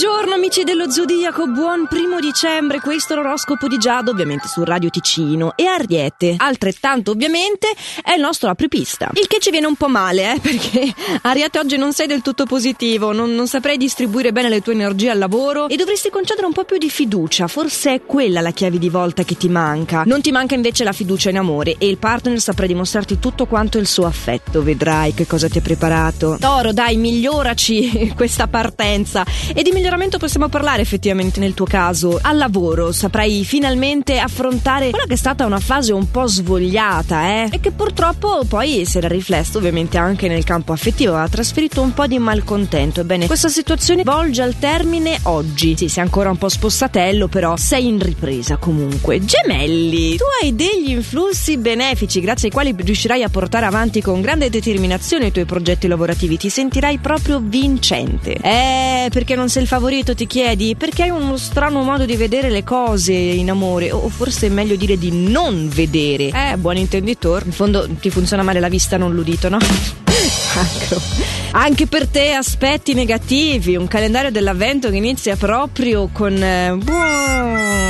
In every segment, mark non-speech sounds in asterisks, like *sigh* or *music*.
Buongiorno amici dello Zodiaco, buon primo dicembre, questo è l'oroscopo di Giada ovviamente su Radio Ticino. E Ariete, altrettanto ovviamente è il nostro apripista, il che ci viene un po' male eh, *laughs* perché Ariete oggi non sei del tutto positivo, non, non saprei distribuire bene le tue energie al lavoro e dovresti concedere un po' più di fiducia, forse è quella la chiave di volta che ti manca, non ti manca invece la fiducia in amore e il partner saprà dimostrarti tutto quanto il suo affetto, vedrai che cosa ti ha preparato. Toro dai miglioraci *laughs* questa partenza. E di miglioramento possiamo parlare effettivamente nel tuo caso. Al lavoro saprai finalmente affrontare quella che è stata una fase un po' svogliata, eh? E che purtroppo poi si era riflesso ovviamente anche nel campo affettivo, ha trasferito un po' di malcontento. Ebbene, questa situazione volge al termine oggi. Sì, sei ancora un po' spossatello, però sei in ripresa comunque. Gemelli, tu hai degli influssi benefici grazie ai quali riuscirai a portare avanti con grande determinazione i tuoi progetti lavorativi. Ti sentirai proprio vincente. Eh, perché non sei il favorito ti chiedi perché hai uno strano modo di vedere le cose in amore? O forse è meglio dire di non vedere. Eh buon intenditore in fondo ti funziona male la vista non l'udito no? *laughs* Anche per te aspetti negativi, un calendario dell'avvento che inizia proprio con... Eh,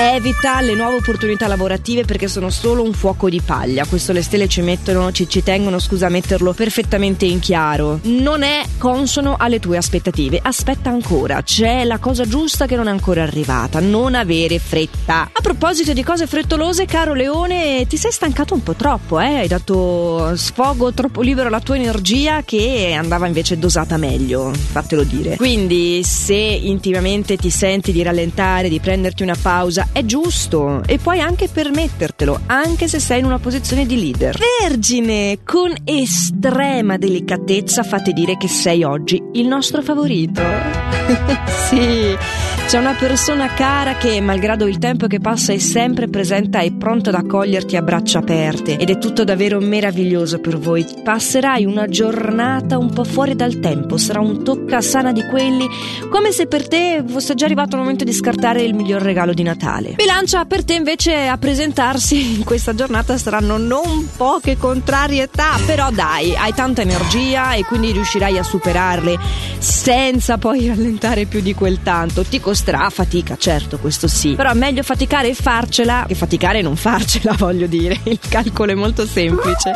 evita le nuove opportunità lavorative perché sono solo un fuoco di paglia. Questo le stelle ci mettono, ci, ci tengono, scusa, a metterlo perfettamente in chiaro. Non è consono alle tue aspettative. Aspetta ancora, c'è la cosa giusta che non è ancora arrivata. Non avere fretta. A proposito di cose frettolose, caro Leone, ti sei stancato un po' troppo, eh? Hai dato sfogo troppo libero alla tua energia che andava invece dosata meglio, fatelo dire. Quindi, se intimamente ti senti di rallentare, di prenderti una pausa, è giusto e puoi anche permettertelo, anche se sei in una posizione di leader. Vergine, con estrema delicatezza fate dire che sei oggi il nostro favorito. *laughs* sì. C'è una persona cara che, malgrado il tempo che passa, è sempre presente e pronta ad accoglierti a braccia aperte. Ed è tutto davvero meraviglioso per voi. Passerai una giornata un po' fuori dal tempo, sarà un tocca sana di quelli, come se per te fosse già arrivato il momento di scartare il miglior regalo di Natale. Bilancia, per te invece a presentarsi *laughs* in questa giornata saranno non poche contrarietà, però dai, hai tanta energia e quindi riuscirai a superarle senza poi rallentare più di quel tanto. Ti costerà costerà fatica, certo, questo sì. Però è meglio faticare e farcela che faticare e non farcela, *laughs* voglio dire. Il calcolo è molto semplice.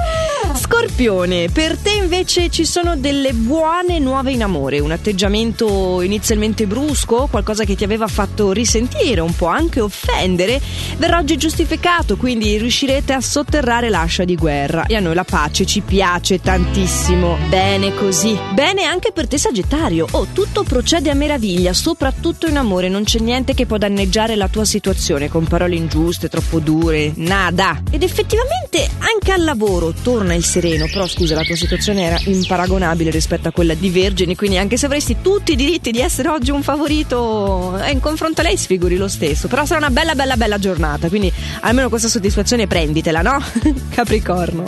Scorpione, per te invece ci sono delle buone nuove in amore, un atteggiamento inizialmente brusco, qualcosa che ti aveva fatto risentire, un po' anche offendere, verrà oggi giustificato, quindi riuscirete a sotterrare l'ascia di guerra. E a noi la pace ci piace tantissimo. Bene così. Bene anche per te Sagittario. Oh, tutto procede a meraviglia, soprattutto in amore amore, non c'è niente che può danneggiare la tua situazione con parole ingiuste, troppo dure, nada. Ed effettivamente anche al lavoro torna il sereno, però scusa, la tua situazione era imparagonabile rispetto a quella di Vergine, quindi anche se avresti tutti i diritti di essere oggi un favorito, eh, in confronto a lei sfiguri lo stesso. Però sarà una bella, bella, bella giornata, quindi almeno questa soddisfazione prenditela, no? *laughs* Capricorno.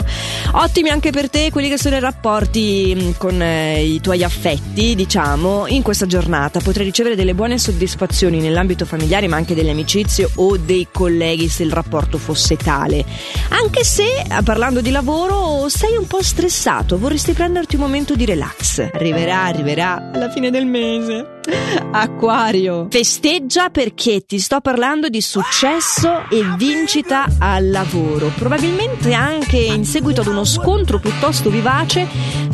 Ottimi anche per te quelli che sono i rapporti mm, con eh, i tuoi affetti, diciamo, in questa giornata. Potrai ricevere delle buone soddisfazioni soddisfazioni nell'ambito familiare, ma anche delle amicizie o dei colleghi se il rapporto fosse tale. Anche se, parlando di lavoro, sei un po' stressato, vorresti prenderti un momento di relax. Arriverà, arriverà alla fine del mese. *laughs* Acquario, festeggia perché ti sto parlando di successo e vincita al lavoro. Probabilmente anche in seguito ad uno scontro piuttosto vivace,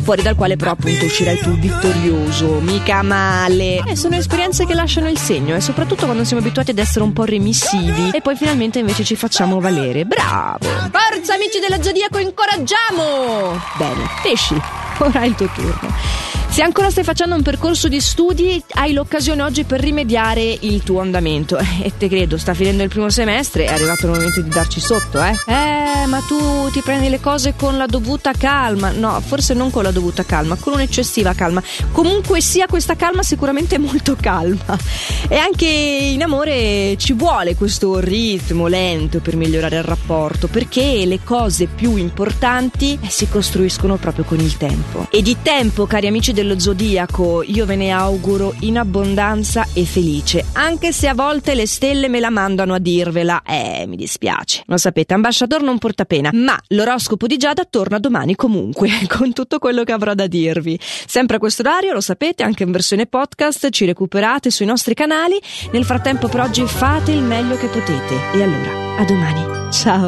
fuori dal quale però appunto uscirai tu vittorioso. Mica male. Eh, sono esperienze che lasciano il segno e soprattutto quando siamo abituati ad essere un po' remissivi e poi finalmente invece ci facciamo valere. Bravo! Forza amici della Zodiaco, incoraggiamo! Bene, pesci, ora è il tuo turno. Se ancora stai facendo un percorso di studi, hai l'occasione oggi per rimediare il tuo andamento. *laughs* E te credo, sta finendo il primo semestre, è arrivato il momento di darci sotto, eh? Eh, ma tu ti prendi le cose con la dovuta calma. No, forse non con la dovuta calma, con un'eccessiva calma. Comunque sia, questa calma sicuramente è molto calma. E anche in amore ci vuole questo ritmo lento per migliorare il rapporto, perché le cose più importanti eh, si costruiscono proprio con il tempo. E di tempo, cari amici del dello zodiaco, io ve ne auguro in abbondanza e felice, anche se a volte le stelle me la mandano a dirvela. Eh, mi dispiace. Lo sapete, ambasciatore non porta pena, ma l'oroscopo di Giada torna domani comunque, *laughs* con tutto quello che avrò da dirvi. Sempre a questo orario, lo sapete, anche in versione podcast, ci recuperate sui nostri canali. Nel frattempo per oggi fate il meglio che potete. E allora, a domani. Ciao!